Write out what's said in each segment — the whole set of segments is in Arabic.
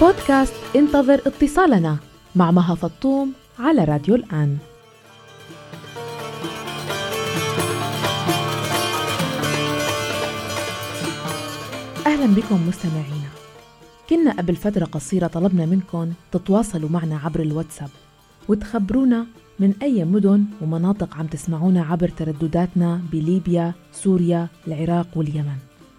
بودكاست انتظر اتصالنا مع مها فطوم على راديو الآن. أهلا بكم مستمعينا. كنا قبل فترة قصيرة طلبنا منكم تتواصلوا معنا عبر الواتساب وتخبرونا من أي مدن ومناطق عم تسمعونا عبر تردداتنا بليبيا، سوريا، العراق واليمن.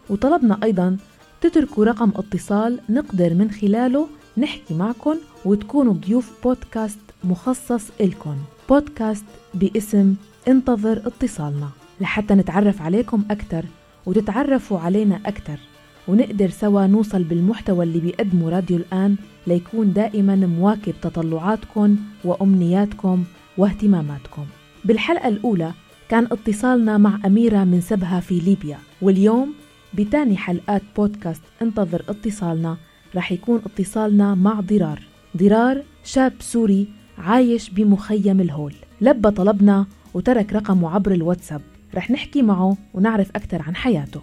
وطلبنا أيضا تتركوا رقم اتصال نقدر من خلاله نحكي معكم وتكونوا ضيوف بودكاست مخصص إلكم. بودكاست باسم انتظر اتصالنا. لحتى نتعرف عليكم أكثر وتتعرفوا علينا أكثر ونقدر سوا نوصل بالمحتوى اللي بيقدمه راديو الآن ليكون دائما مواكب تطلعاتكم وأمنياتكم واهتماماتكم. بالحلقة الأولى كان اتصالنا مع أميرة من سبها في ليبيا واليوم بتاني حلقات بودكاست انتظر اتصالنا. رح يكون اتصالنا مع ضرار. ضرار شاب سوري عايش بمخيم الهول. لبى طلبنا وترك رقمه عبر الواتساب. رح نحكي معه ونعرف أكثر عن حياته.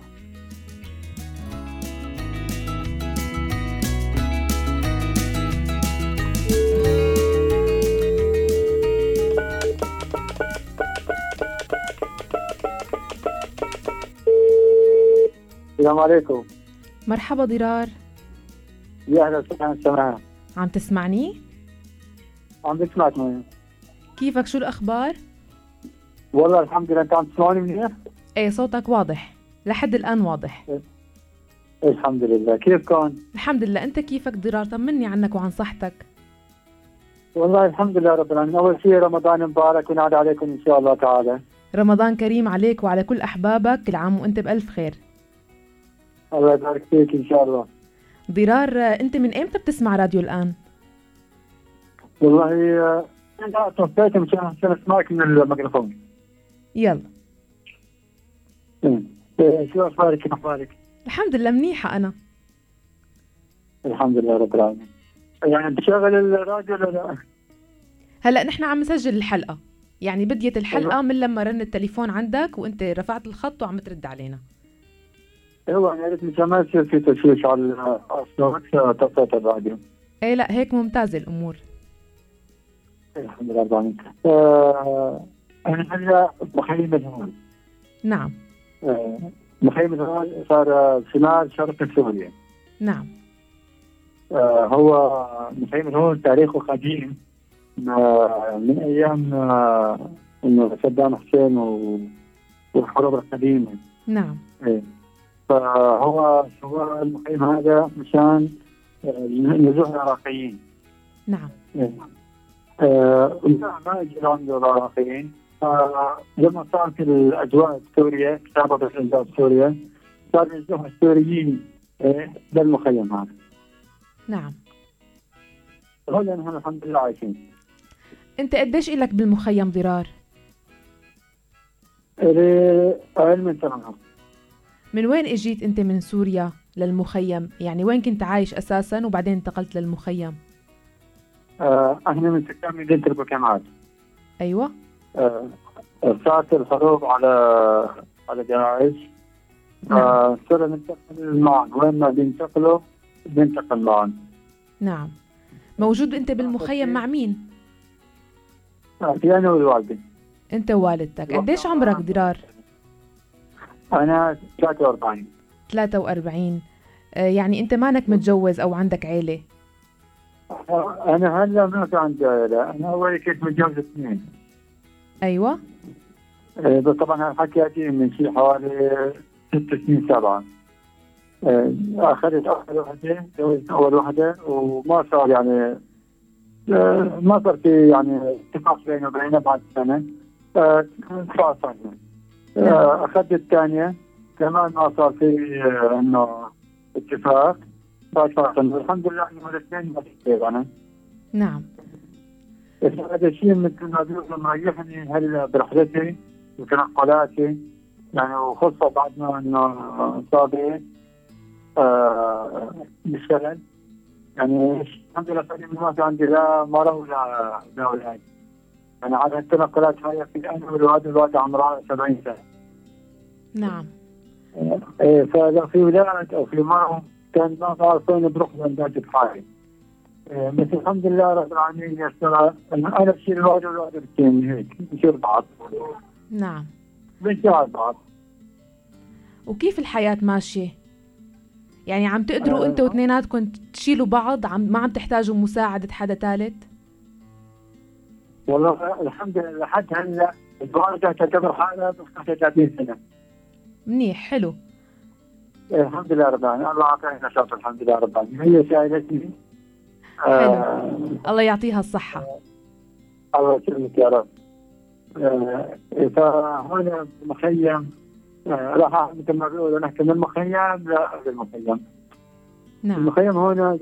السلام عليكم. مرحبا ضرار. يا أهلا وسهلا سماع عم تسمعني؟ عم بسمعك مني كيفك؟ شو الأخبار؟ والله الحمد لله أنت عم تسمعني منيح؟ إيه صوتك واضح. لحد الآن واضح. الحمد لله. كيف كان؟ الحمد لله. أنت كيفك ضرار؟ طمني عنك وعن صحتك. والله الحمد لله رب العالمين. أول شيء رمضان مبارك ونعاد عليكم إن شاء الله تعالى. رمضان كريم عليك وعلى كل أحبابك كل عام وأنت بألف خير. الله يبارك فيك إن شاء الله ضرار أنت من إمتى بتسمع راديو الآن؟ والله أنا توفيت مشان اسمعك من الميكروفون يلا إيه. إيه، شو أخبارك كيف أخبارك؟ الحمد لله منيحة أنا الحمد لله رب العالمين يعني بتشغل الراديو ولا لا؟ هلا نحن عم نسجل الحلقة يعني بديت الحلقة. من لما رن التليفون عندك وأنت رفعت الخط وعم ترد علينا قلت مشان ما يصير في تشويش على الصوت تصوت الراديو إيه لا هيك ممتازة الأمور. الحمد لله رب العالمين. آه، أنا هلا مخيم الهول. نعم. آه، مخيم الهول صار آه، شمال شرق سوريا. نعم. آه، هو مخيم الهول تاريخه قديم. آه، من أيام آه، إنه صدام حسين والحروب القديمة. نعم. إيه. فهو سوى المخيم هذا مشان آه، نزوح العراقيين. نعم. آه، ما اجى عنده العراقيين. آه، لما صارت الأجواء السورية كتابه الاجواء سوريا صار يزوح السوريين للمخيم هذا. نعم. هون نحن الحمد لله عايشين. أنت قديش إلك بالمخيم ضرار؟ إلي أقل من سنة من وين إجيت أنت من سوريا للمخيم؟ يعني وين كنت عايش أساسا وبعدين انتقلت للمخيم؟ آه، إحنا من سكان مدينة البكامات أيوة آه، صارت الحروب على على داعش نعم. آه، صرنا ننتقل معهم وين ما بينتقلوا بننتقل معهم نعم موجود أنت بالمخيم مع مين؟ آه، في أنا والوالدة أنت ووالدتك قديش عمرك ضرار؟ أنا 43 43 آه، يعني أنت مانك متجوز أو عندك عيلة؟ أنا هلا ما في عندي عائلة أنا أول كنت متجوز اثنين. أيوه. آه، بس طبعا هالحكي قديم من شي حوالي ست سنين سبعة آه، أخذت أول وحدة تزوجت أول وحدة وما صار يعني ما صار في يعني اتفاق بيني وبينها بعد سنة. تفاصلنا اخذت الثانية كمان ما صار في آه، إنه اتفاق. الحمد لله إنه الاثنين ما أنا. نعم. بس هذا الشيء مثل ما بيقولوا مريحني هلا برحلتي وتنقلاتي يعني وخصوصا بعد ما إنه صابي آه بشتغل يعني الحمد لله صار ما في عندي لا مرة ولا لا أولاد يعني على التنقلات هاي في أنا والواد الواد عمره 70 سنة. نعم. إيه فلو في ولاد أو في مرة كان ما بعرف وين بروح وين باجي بحالي آه، بس الحمد لله رب العالمين يسر أنا بشيل الواحد والواحد بالتين هيك بشيل بعض. نعم. بنساعد بعض. وكيف الحياة ماشية؟ يعني عم تقدروا آه. أنتوا واثنيناتكم تشيلوا بعض؟ عم ما عم تحتاجوا مساعدة حدا ثالث؟ والله الحمد لله لحد هلا الواحدة تعتبر حالها ب 35 سنة. منيح حلو. الحمد لله رب العالمين. الله اعطاني نشاط الحمد لله رب العالمين. هي سائلتني آه الله يعطيها الصحة. الله يسلمك يا رب. آه فهنا مخيم آه راح مثل ما بيقولوا نحكي من المخيم لا المخيم. نعم. المخيم هنا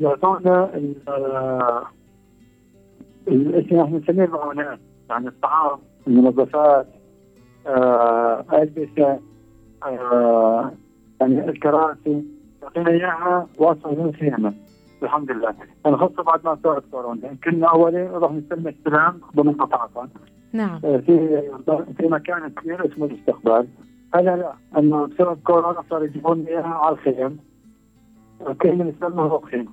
يعطونا ال- آه، الاسم إحنا نسميه المعونات يعني الطعام المنظفات آه، ألبسة آه، يعني الكراسي يعطينا إياها واصله من الخيمة. الحمد لله. أنا خاصه بعد ما صارت كورونا. كنا اولين نروح نستلم استلام بمقاطعه نعم. آه، في في مكان كبير اسمه الاستقبال هلا لا انه بسبب كورونا صار يجيبون إياها على الخيم. كل من يستلمها هو خيمه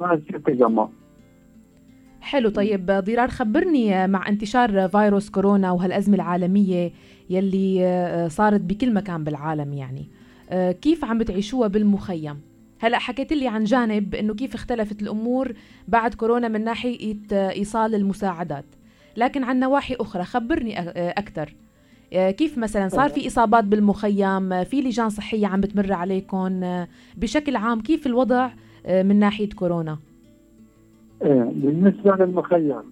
ما يصير تجمع حلو طيب ضرار خبرني مع انتشار فيروس كورونا وهالأزمة العالمية يلي آه، صارت بكل مكان بالعالم يعني. آه، كيف عم بتعيشوها بالمخيم؟ هلا حكيت لي عن جانب إنه كيف اختلفت الأمور بعد كورونا من ناحية آه، إيصال المساعدات. لكن عن نواحي أخرى خبرني أكثر كيف مثلا صار في إصابات بالمخيم؟ في لجان صحية عم بتمر عليكم بشكل عام كيف الوضع من ناحية كورونا؟ بالنسبة للمخيم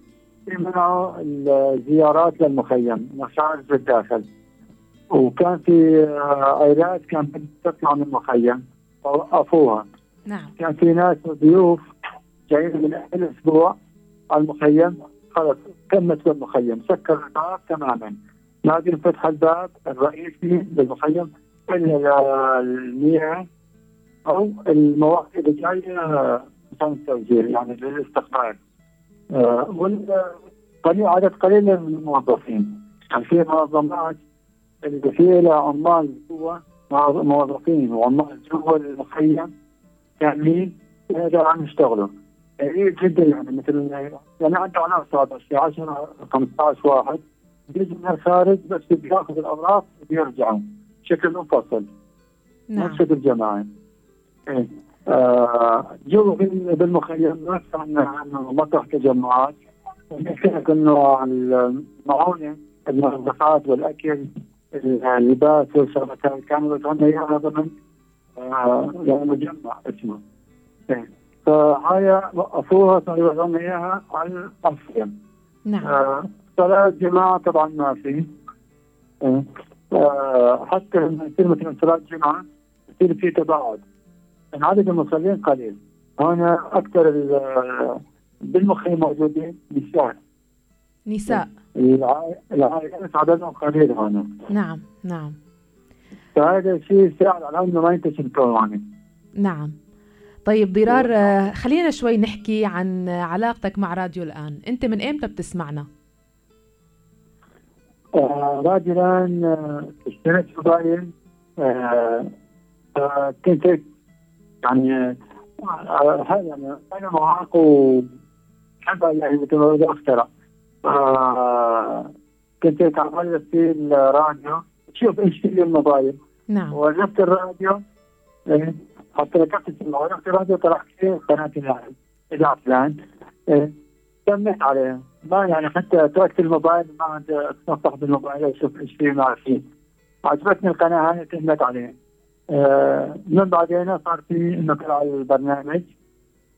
في منعوا الزيارات للمخيم مشاعر في الداخل. وكان في آه، عائلات كانت تطلع من المخيم وقفوها نعم. كان في ناس ضيوف جايين من قبل أسبوع على المخيم خلص كمت بالمخيم سكر الباب تماما. لازم فتح الباب الرئيسي للمخيم إلا المياه أو المواد اللي جاية عشان التوزيع يعني للاستقبال آه، قليل عدد قليل من الموظفين. يعني في منظمات اللي في لها عمال جوا موظفين وعمال جوا المخيم كاملين هذا عم يشتغلوا. قليل جدا يعني مثل يعني على صار شي 10 15 واحد. بيجي من الخارج بس بيأخذ الأوراق وبيرجعوا بشكل منفصل. نعم. بشكل جماعي. إيه. آه جو بال- بالمخيم ما كان عنه مطرح تجمعات يمكنك انه المعونة المنظفات والأكل اللباس والشبكات كانوا يدعون اياها ضمن آه يعني مجمع اسمه. إيه. فهاي وقفوها صاروا يوزعون إياها على الخيم نعم. آه، صلاة جماعة طبعا ما في. آه، حتى لما يصير مثلا صلاة جمعة يصير في تباعد. عدد المصلين قليل. هنا أكثر ال- بالمخيم موجودين نساء. نساء. الع- العائلات عددهم قليل هنا. نعم نعم. فهذا الشيء يساعد على إنه ما ينتشر كورونا نعم. طيب ضرار آه، خلينا شوي نحكي عن علاقتك مع راديو الآن. أنت من إمتى بتسمعنا؟ آه، راجلا آه، اشتريت موبايل آه، آه، كنت هيك يعني آه، هاي يعني أنا معاق وحب يعني مثل ما بدي اخترع آه، كنت عمال في الراديو. شوف إيش في الموبايل. نعم. وجبت الراديو إيه، حتى ركبت السماعه وجبت الراديو طلع كثير قناة اللاعب إذاعة فلان إيه، سميت عليه ما يعني حتى تركت الموبايل ما عاد اتصفح بالموبايل أشوف إيش فيه ما فيه عجبتني القناة هاي سميت عليه آه، من بعدين صار في إنه طلع البرنامج.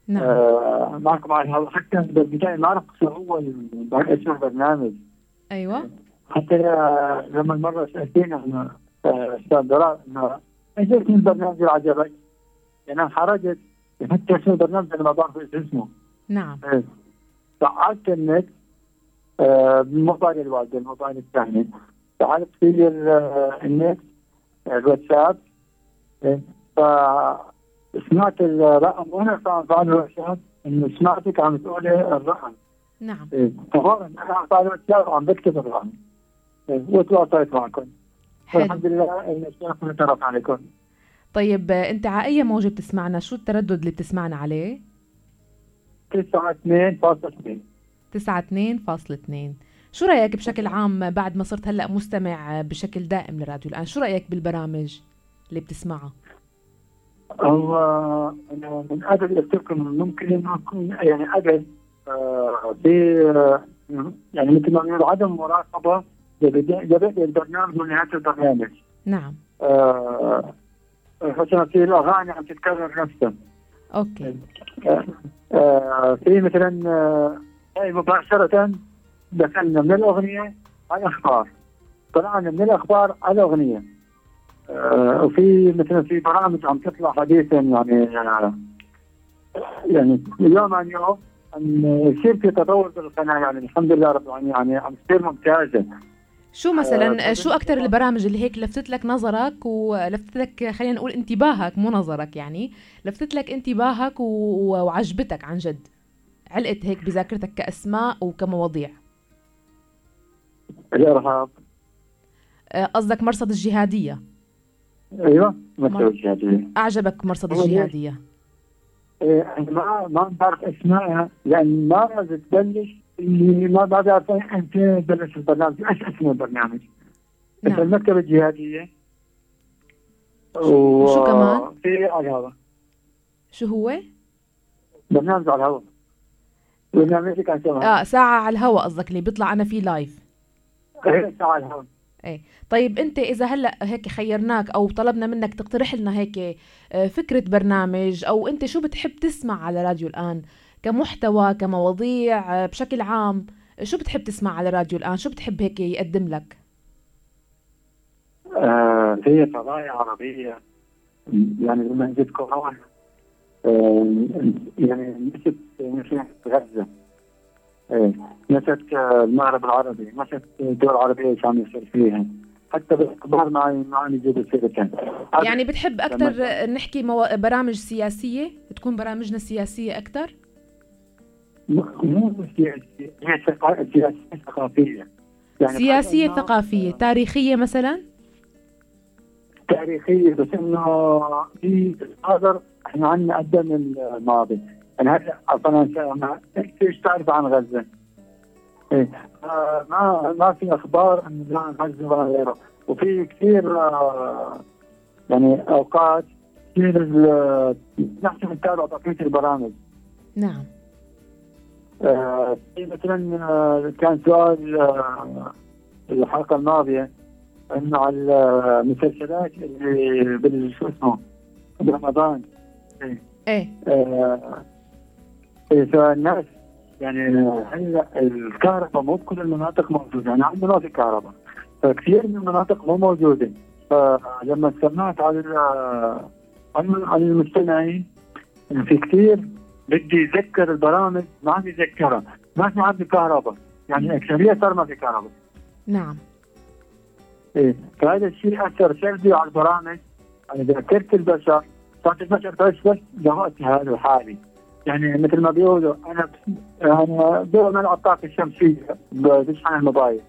نعم. آه، معكم على الهواء حتى بالبدايه ما شو هو اسم البرنامج. أيوة. حتى لما مرة سألتينا انه آه، أستاذ دراء إنه إيش اسم البرنامج اللي عجبك؟ يعني أنا حرجت حتى اسم البرنامج أنا ما بعرف إيش اسمه. نعم. إيه. فعلت النت آه، بالموبايل الوالد الموبايل الثاني. فعلت في ال- آه، النت آه، الواتساب. فسمعت الرقم. وأنا فاهم فعل الواتساب انه سمعتك عم تقولي الرقم. نعم. إيه. فورا أنا عم فعل الواتساب وعم بكتب الرقم. إيه. وتواصلت معكم. الحمد لله الشرف نتعرف عليكم. طيب أنت على أي موجة بتسمعنا؟ شو التردد اللي بتسمعنا عليه؟ 92.2 92.2 شو رأيك بشكل عام بعد ما صرت هلأ مستمع بشكل دائم لراديو الآن؟ شو رأيك بالبرامج؟ اللي بتسمعها؟ هو أنا من قبل لكم ممكن إنه أكون يعني قبل آه، آه، يعني مثل ما بنقول عدم مراقبة لبدء البرنامج ونهاية البرنامج. نعم. آه، مثلا في الأغاني عم تتكرر نفسها. أوكي. آه، آه، في مثلا آه، مباشرة دخلنا من الأغنية على الأخبار. طلعنا من الأخبار على الأغنية. آه، وفي مثلا في برامج عم تطلع حديثا يعني آه، يعني يوم عن يوم عم يصير في تطور بالقناة يعني الحمد لله رب العالمين يعني عم تصير ممتازة. شو مثلا آه، شو أكثر البرامج اللي هيك لفتت لك نظرك ولفتت لك خلينا نقول انتباهك مو نظرك يعني لفتت لك انتباهك وعجبتك عن جد؟ علقت هيك بذاكرتك كأسماء وكمواضيع. الإرهاب. آه، قصدك مرصد الجهادية. أيوه مثل مر- الجهادية. أعجبك مرصد؟ الجهادية؟ أنا ما ما بعرف أسمائها لأن ما بتبلش اللي ما بعرف أنت بلش البرنامج إيش اسم البرنامج؟ نعم. المكتبة الجهادية. شو- شو كمان؟ في على الهواء شو هو؟ برنامج على الهواء برنامج كان آه ساعة على الهواء قصدك اللي بيطلع أنا فيه لايف إيه، ساعة على الهواء طيب أنت إذا هلأ هيك خيرناك أو طلبنا منك تقترح لنا هيك آه، فكرة برنامج أو أنت شو بتحب تسمع على راديو الآن؟ كمحتوى كمواضيع آه، بشكل عام شو بتحب تسمع على راديو الآن؟ شو بتحب هيك يقدم لك؟ آه، في قضايا عربية. يعني لما جيت كورونا آه، يعني مسك مثل غزة. مسك آه، المغرب العربي مسك الدول العربية إيش عم يصير فيها. حتى بالأخبار ما ما يجيب سيرتها يعني بتحب أكثر نحكي مو... برامج سياسية؟ تكون برامجنا سياسية أكثر مو سياسية هي ثقا- سياسية ثقافية. يعني سياسية ثقافية تاريخية مثلا؟ تاريخية بس إنه في الحاضر إحنا عندنا قدم الماضي. يعني ما إنت إيش تعرف عن غزة؟ إيه. آه، ما ما في أخبار عن غزة ولا غيره وفي كثير آه، يعني أوقات كثير نحن نتابع بقية البرامج. نعم. آه، في مثلا آه، كان سؤال آه، الحلقة الماضية إنه على المسلسلات اللي بال شو اسمه برمضان إيه. آه، إيه، فالناس يعني هلا الكهرباء مو بكل المناطق موجودة يعني عندنا ما في كهرباء فكثير من المناطق مو موجودة. فلما سمعت عن عن المستمعين إنه في كثير بدي يذكر البرامج ما عم يذكرها. ما في عندي كهرباء يعني أكثرية صار ما في كهرباء. نعم. إيه فهذا الشيء أثر سلبي على البرامج. على ذاكره البشر صارت البشر تعيش بس لوقتها هذا الحالي. يعني مثل ما بيقولوا أنا أنا العب الطاقه الشمسية بشحن الموبايل.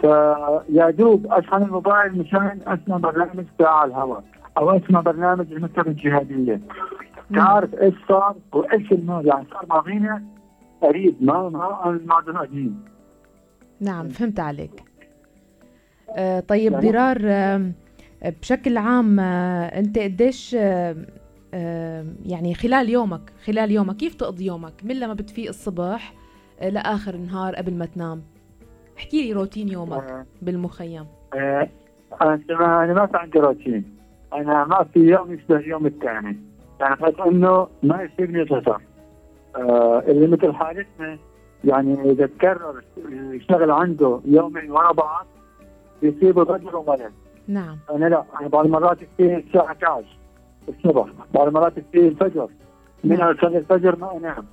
فيا دوب أشحن الموبايل مشان أسمع برنامج ساعه الهواء أو أسمع برنامج المكتبه الجهادية. تعرف إيش صار وإيش الماضي يعني صار ماضينا قريب ما ما الماضي قديم نعم فهمت عليك. آه، طيب يعني- ضرار آم، بشكل عام آه، أنت قديش يعني خلال يومك خلال يومك كيف تقضي يومك؟ من لما بتفيق الصبح آه، لآخر النهار قبل ما تنام. احكي لي روتين يومك آه، بالمخيم. آه، أنا ما في عندي روتين. أنا ما في يوم يشبه اليوم الثاني. يعني بس إنه ما يصيبني خطر آه اللي مثل حالتنا يعني إذا تكرر الشغل عنده يومين ورا بعض بيصيبه ضجر وملل. نعم. أنا لا أنا بعض المرات كثير الساعة 11 الصبح بعض المرات كثير الفجر. من اصلي الفجر ما انام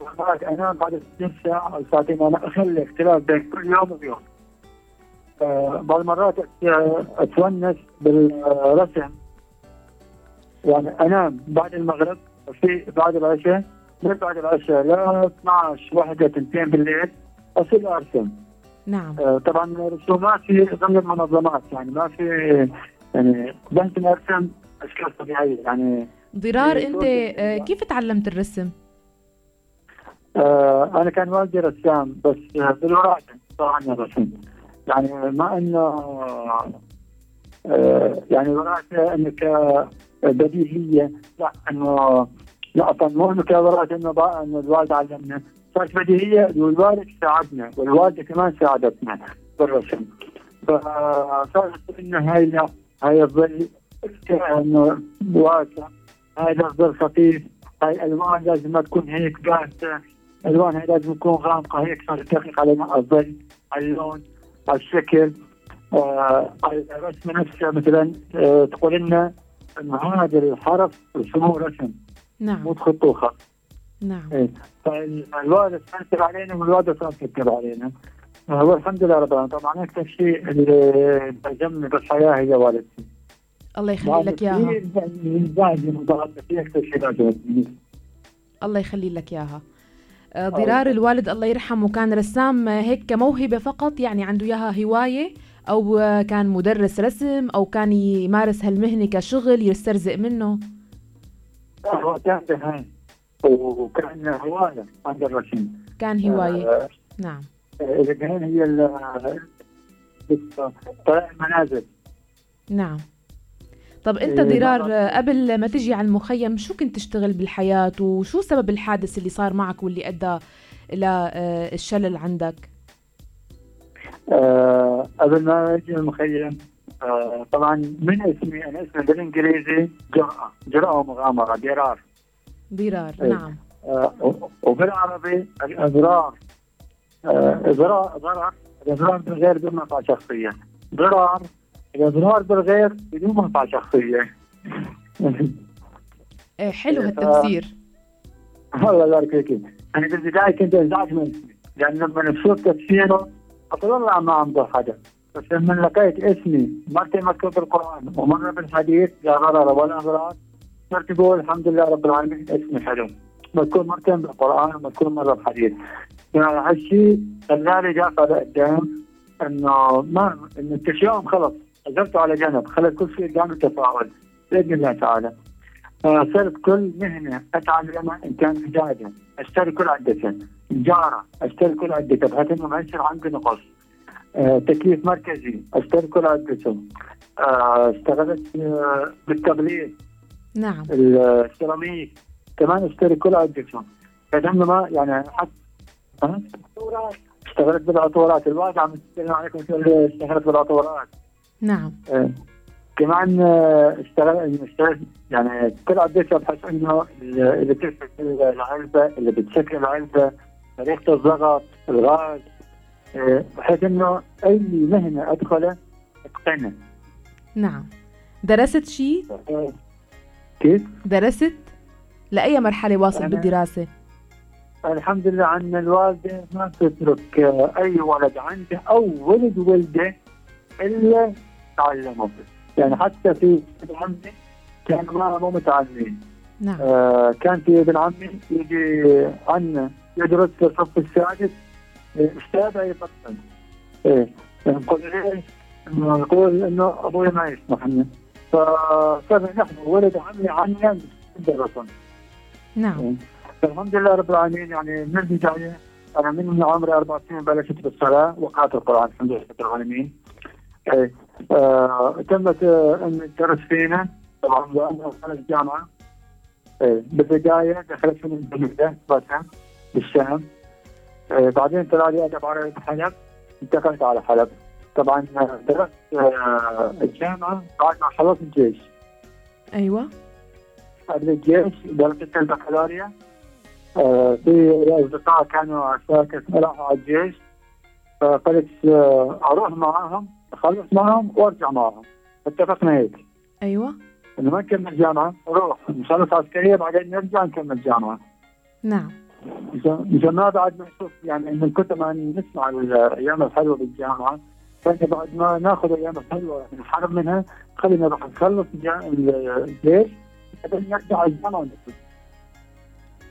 بعض المرات انام بعد 20 ساعة أو ساعتين أنا أخلي اختلاف بين كل يوم ويوم بعض المرات أتونس بالرسم. يعني أنام بعد المغرب في بعد العشاء من بعد العشاء لا 12 واحدة تنتين بالليل أصير أرسم. نعم. آه، طبعا رسوماتي ضمن المنظمات يعني ما في يعني بنت أرسم أشكال طبيعية يعني ضرار إيه، أنت. آه، كيف تعلمت الرسم؟ آه أنا كان والدي رسام بس بالوراثة صار عندنا رسم. يعني ما إنه آه يعني الوراثه إنه كبديهية لا إنه لا طبعا مو إنه كوراثة إنه إنه الوالد علمنا. صارت بديهية والوالد ساعدنا والوالدة كمان ساعدتنا بالرسم. فصارت إنه هاي لا هاي الظل واسع هاي الظل خفيف هاي الالوان لازم ما تكون هيك بارزة. الالوان هاي لازم تكون غامقة هيك صار تدقق على الظل على اللون على الشكل. آه الرسمة نفسها مثلا آه تقول لنا إنه هذا الحرف رسموه رسم نعم. مو تخطوه خط نعم. إيه. فالوالد سنتر علينا والوالده سنتر علينا. آه، والحمد لله رب العالمين. طبعا أكثر شيء اللي ترجمني بالحياة هي والدتي. الله يخلي لك إياها. أكثر شيء عجبتني الله يخلي لك إياها. آه، ضرار الوالد الله يرحمه كان رسام هيك كموهبة فقط يعني عنده إياها هواية أو كان مدرس رسم أو كان يمارس هالمهنة كشغل يسترزق منه. هو كان وكان هواية عند الرسم كان هواية. آه. نعم. كان هي طلع المنازل. نعم. طب أنت إيه، ضرار مرة- آه، قبل ما تجي على المخيم شو كنت تشتغل بالحياة؟ وشو سبب الحادث اللي صار معك واللي أدى إلى آه، الشلل عندك؟ آه قبل ما أجي المخيم آه طبعا من اسمي أنا اسمي بالإنجليزي جرأة جرأة ومغامرة ضرار ضرار إيه. نعم. آه وبالعربي الأضرار. اضرار ضرر الاضرار بالغير بدون منفعة شخصية. ضرار الاضرار بالغير بدون منفعة شخصية. آه، حلو إيه، هالتفسير. الله يبارك فيك. أنا بالبداية كنت انزعج من اسمي لأن لما نشوف تفسيره أقول والله ما امضح حدا بس لما لقيت اسمي مرتين مكتوب بالقرآن ومرة بالحديث لا غرر ولا اغراض صرت أقول الحمد لله رب العالمين اسمي حلو. مذكور مرتين بالقرآن ومذكور مرة بحديث. يعني هالشيء خلاني دافع لقدام إنه ما إنه التشاؤم خلص عزلته على جنب خلت كل شيء قدامي تفاؤل بإذن الله تعالى. آه، صرت كل مهنة اتعلمها إن كان حداده أشتري كل عدتها نجاره أشتري كل عدتها بحيث إنه ما يصير عندي نقص. آه، تكييف مركزي أشتري كل عدته آه، اشتغلت بالتبليد نعم. السيراميك كمان أشتري كل عدته انه ما يعني حتى ها؟ اشتغلت بالعطورات. الواحد عم يتكلم عليكم اشتغلت بالعطورات. نعم. آه، كمان آه، اشتغل اشتغل يعني كل عدتها بحيث إنه اللي بتفك العلبة اللي بتشكل العلبة طريقة الضغط الغاز آه، بحيث إنه أي مهنة أدخلها اتقنها نعم. درست شيء؟ آه، كيف؟ درست؟ لأي مرحلة واصل بالدراسة؟ الحمد لله عنا الوالدة ما تترك آه، أي ولد عنده أو ولد ولدة إلا تعلمه. يعني حتى في ابن عمي كان ما مو متعلمين نعم. آه كان في ابن عمي يجي عنا يدرس في الصف السادس آه، أستاذ يبطل إيه نقول ليش؟ إنه يقول إنه أبوي ما يسمح لنا. فصرنا نحن ولد عمي عنا درسنا. نعم. الحمد لله رب العالمين يعني من البداية أنا من عمري أربع سنين بلشت بالصلاة وقرأت القرآن الحمد لله رب العالمين. إيه. آه تمت آه أن الدرس فينا طبعا لأنه دخلت الجامعة إيه. بالبداية دخلت في الجامعة بس بالشام إيه. بعدين طلع لي أدب عربي بحلب انتقلت على حلب طبعا آه، درست آه الجامعة بعد ما خلصت الجيش أيوة قبل الجيش درست البكالوريا في اصدقاء كانوا عساكر راحوا على الجيش فقلت آه، أروح معاهم أخلص معهم وأرجع معهم اتفقنا هيك. أيوة. إنه ما نكمل جامعة نروح نخلص عسكرية بعدين نرجع نكمل جامعة. نعم. مشان ما بعد ما نشوف يعني من كثر ما نسمع الأيام الحلوة بالجامعة فإحنا بعد ما ناخذ الأيام الحلوة نحرم منها خلينا نروح نخلص الجيش بعدين نرجع الجامعة ونكمل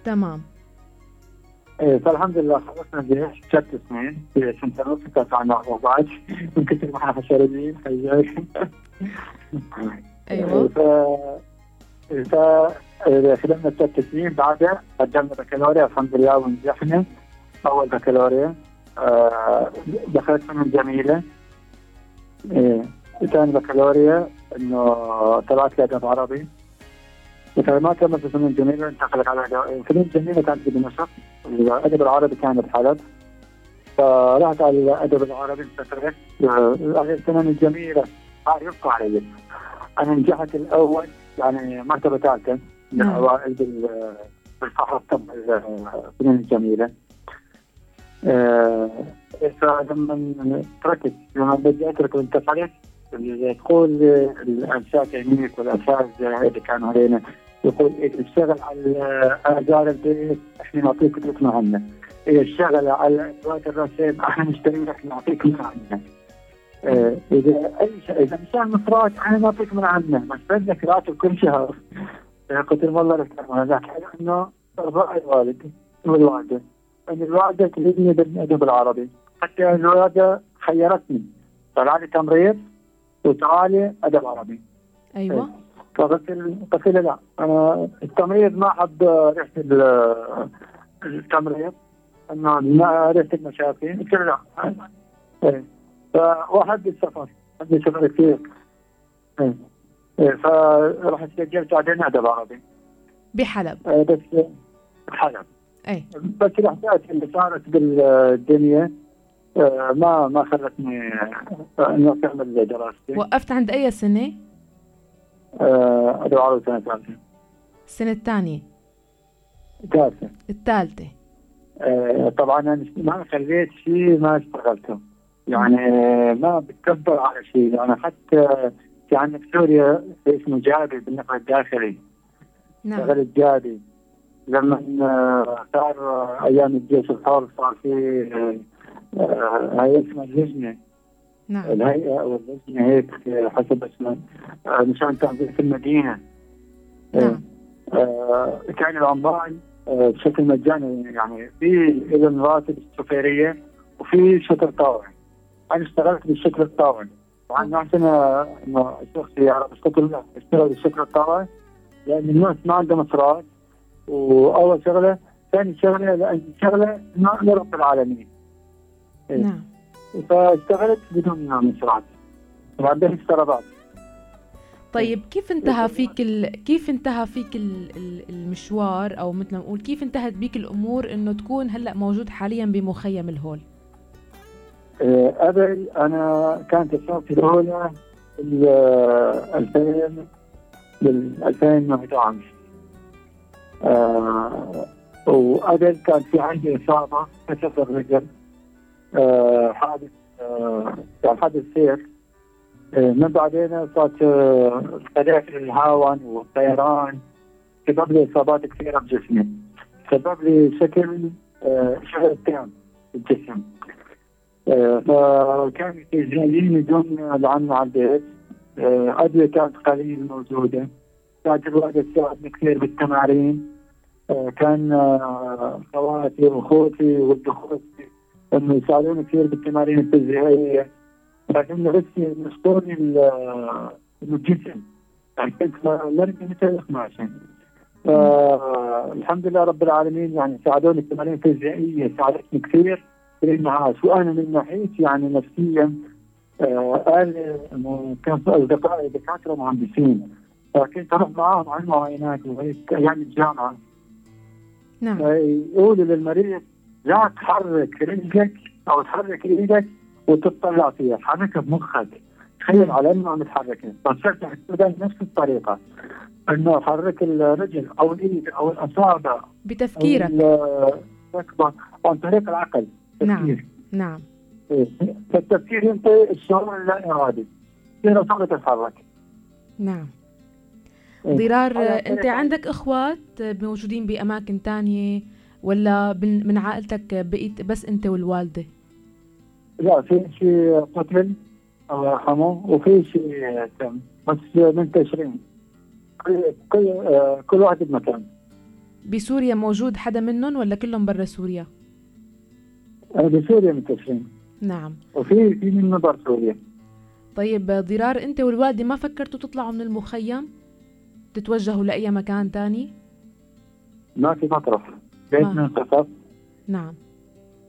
تمام. إيه فالحمد لله خلصنا الجيش ست سنين في سنة ونص قطعنا بعد. من كثر ما إحنا حشريين حياك أيوة. ف ف خدمنا ثلاث سنين بعدها قدمنا بكالوريا. الحمد لله ونجحنا. أول بكالوريا. آه دخلت فنون جميلة. إيه ثاني بكالوريا إنه طلعت لادب عربي. ما كملت فنون جميلة. انتقلت على فنون جميلة كانت بدمشق الأدب العربي كان بحلب فرحت على الأدب العربي انتقلت الفنون الجميله هاي يبقى علي. أنا نجحت الأول. يعني مرتبة ثالثة. من اوائل بالفحص تبع الفنون الجميله فلما تركت لما بدي أترك وانتقلت تقول الانشاء تهنيك والاساتذه اللي كانوا علينا. يقول إيه اشتغل على اجار البيت إحنا نعطيك تطلع عنا إيه اشتغل على ادوات الرسم إحنا نشتري لك نعطيك من عندنا. آه إذا أي شيء إذا مشان مصرات إحنا نعطيك من عندنا. بس بدك راتب كل شهر. قلت له والله لك هذاك إنه راي الوالد والوالده إن الوالده تريدني بالأدب العربي. حتى الوالده خيرتني. طلع لي تمريض وتعالي أدب عربي. أيوه. فقلت لا. أنا التمريض ما حب ريحة التمريض. انه ما ريحة المشاكل. قلت له لا. إيه. فواحد السفر عندي سفر كثير. إيه. إيه. فرحت سجلت بعدين أدب عربي. بحلب. إيه بس بحلب. اي بس الأحداث اللي صارت بالدنيا ما ما خلتني انه أكمل دراستي وقفت عند أي سنة؟ آه ادب عربي سنة ثالثة. السنة الثانية ثالثة. الثالثة؟ آه طبعا أنا ما خليت شيء ما اشتغلته. يعني ما بتكبر على شيء. أنا حتى في عندنا في سوريا اسمه جابي بالنقل الداخلي. نعم. اشتغلت جابي لما صار أيام الجيش الحر صار في هيئه اسمها اللجنة. نعم. الهيئة أو اللجنه هيك حسب اسمها مشان تنظيف المدينة. نعم. آه، كان العمال آه، بشكل مجاني يعني في لهم راتب السفيرية وفي شكل طاوع أنا اشتغلت بالشكل الطاوع طبعا نحسنا إنه الشخص يعرف اشتغل اشتغل بالشكل الطاوع لأن الناس ما عندها مصرات وأول شغلة ثاني شغلة لأن شغلة ما رب العالمين. إيه. نعم. فاشتغلت بدون مصرات وبعدين اشترطات طيب كيف انتهى فيك ال... كيف انتهى فيك ال... ال- المشوار؟ أو مثل ما نقول كيف انتهت بيك الأمور إنه تكون هلأ موجود حاليا بمخيم الهول؟ آه، قبل أنا كانت اصابتي الأولى بال 2000 بال 2011 آه، وقبل كان في عندي إصابة كسر الرجل. آه، حادث آه، كان حادث سير. آه، من بعدين صارت آه، قذائف الهاون والطيران سبب لي إصابات كثيرة بجسمي سبب لي شكل آه، شغل تام في الجسم. آه، فكان جايين بدون لعنا على البيت. آه، أدوية كانت قليل موجودة. كانت الوالدة تساعدني كثير بالتمارين. آه، كان آه، خواتي وأخوتي ولد اخوتي إنه يساعدوني كثير بالتمارين الفيزيائية. لكن بس ال- الجسم. يعني كنت مرمي مثل القماشة فالحمد لله رب العالمين يعني ساعدوني التمارين الفيزيائية ساعدتني كثير. في المعاش وأنا من ناحيتي يعني نفسيا آه، كان في أصدقائي دكاترة مهندسين. فكنت أروح معاهم على المعاينات وهيك أيام الجامعة. نعم. يقولوا للمريض لا تحرك رجلك أو تحرك إيدك وتطلع فيها. حركها بمخك تخيل على أنه عم تحركها فصرت استخدم نفس الطريقة. أنه حرك الرجل أو الإيد أو الأصابع بتفكيرك. الركبة عن طريق العقل. نعم. تفكير. نعم. إيه. فالتفكير ينطي الشعور اللا إرادي. تصير اصابع تتحرك. نعم. إيه. ضرار. أنت عندك إخوات موجودين بأماكن تانية ولا من عائلتك بقيت بس انت والوالدة؟ لا في شيء قتل الله يرحمه وفي شيء تم بس منتشرين كل كل آه، كل واحد بمكان بسوريا موجود حدا منهم ولا كلهم برا سوريا؟ بسوريا منتشرين نعم. وفي في من برا سوريا. طيب ضرار انت والوالدة ما فكرتوا تطلعوا من المخيم؟ تتوجهوا لأي مكان تاني؟ ما في مطرح. بيتنا انقصف نعم.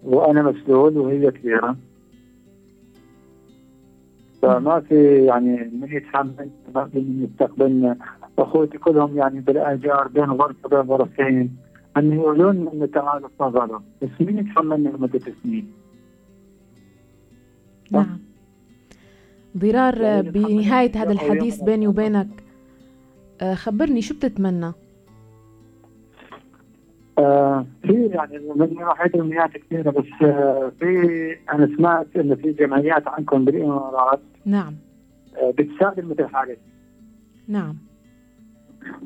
وأنا مسلول وهي كبيرة. فما في يعني من يتحمل ما في من يستقبلنا أخوتي كلهم يعني بالاجار بين غرفة بين غرفتين. أن يقولون إن تعالوا تفضلوا بس مين يتحملنا لمدة سنين؟ نعم. ضرار يعني بنهاية هذا الحديث بيني وبينك آه، خبرني شو بتتمنى؟ آه في يعني من ناحية امنيات كثيرة بس آه في أنا سمعت إنه في جمعيات عندكم بالإمارات نعم. آه بتساعد مثل حالتي نعم.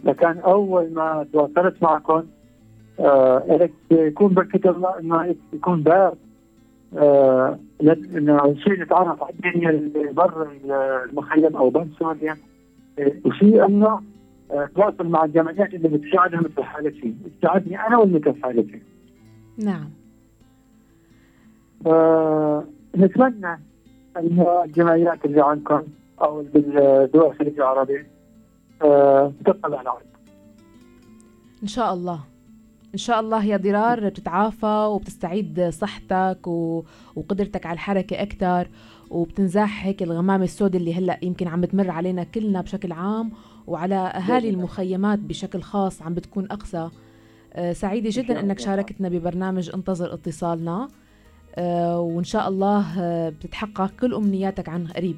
لكن أول ما تواصلت معكم لك يكون بركة الله إنه يكون باب لت- إنه شيء نتعرف على الدنيا اللي برا المخيم أو برا سوريا آه، وشيء أنه تواصل مع الجمعيات اللي بتساعدها مثل حالتي بتساعدني أنا والمثل حالتي نعم. آه نتمنى أن الجمعيات اللي عندكم أو بالدول الخليج العربي آه تطلع على عندكم إن شاء الله. إن شاء الله يا ضرار بتتعافى وبتستعيد صحتك و... وقدرتك على الحركة أكثر وبتنزاح هيك الغمامة السوداء اللي هلأ يمكن عم بتمر علينا كلنا بشكل عام وعلى أهالي المخيمات بشكل خاص عم بتكون أقسى آه، سعيدة جدا أنك الله. شاركتنا ببرنامج انتظر اتصالنا. آه، وإن شاء الله آه، بتتحقق كل أمنياتك عن قريب.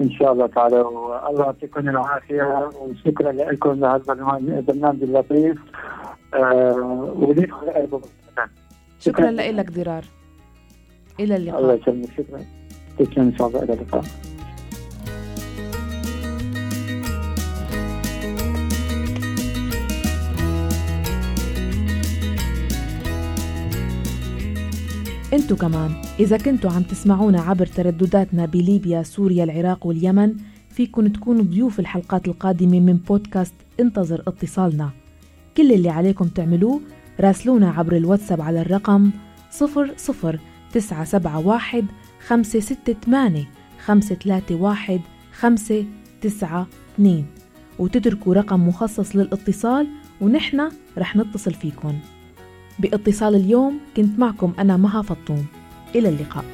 إن شاء الله تعالى. والله يعطيكم العافية وشكرا لكم لهذا البرنامج البرنامج اللطيف. آه قلبه شكرا لك ضرار إلى الله اللقاء يسلمك. شكرا. تسلم إن شاء الله. إلى اللقاء. انتو كمان إذا كنتوا عم تسمعونا عبر تردداتنا بليبيا سوريا العراق واليمن فيكن تكونوا ضيوف الحلقات القادمة من بودكاست انتظر اتصالنا. كل اللي عليكم تعملوه راسلونا عبر الواتساب على الرقم 00971 568 531 592 وتتركوا رقم مخصص للاتصال ونحن رح نتصل فيكن. باتصال اليوم كنت معكم أنا مها فطوم. إلى اللقاء.